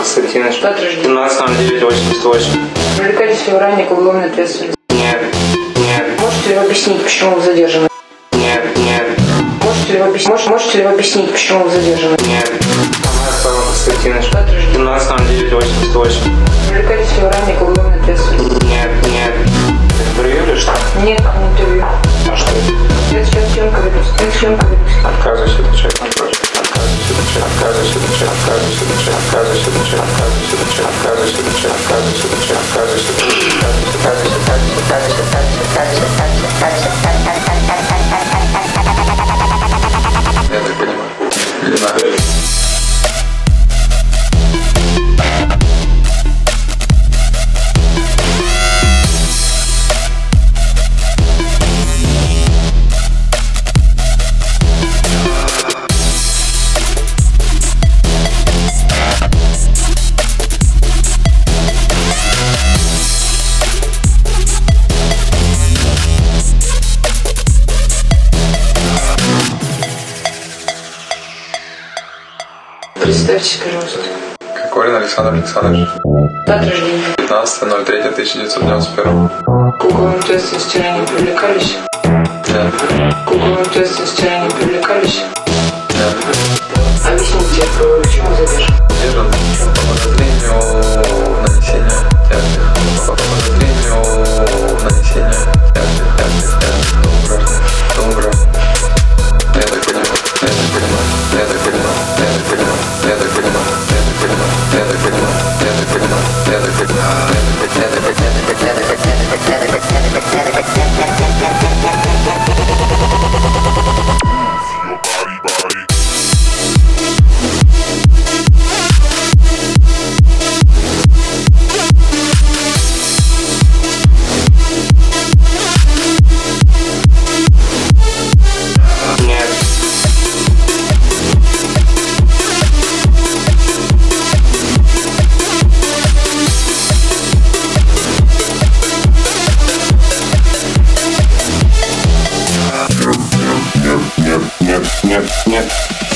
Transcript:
Константинович. Рождения. 17.09.88. Привлекались ли вы ранее к уголовной ответственности? Нет, нет, Можете ли вы объяснить, почему вы задержаны? нет, нет, Можете ли вы объяснить, мож- можете ли вы объяснить, почему вы задержаны? нет. Константинович. Рождения. 17.09.88. кажется, кажется, кажется, кажется, кажется, кажется, кажется, Представьтесь, пожалуйста. Кокорин Александр Александрович. Дата рождения. 15.03.1991. К уголовной ответственности ранее привлекались? Нет. К уголовной ответственности ранее привлекались? Mechanic, mechanic, mechanic, mechanic. нет, нет.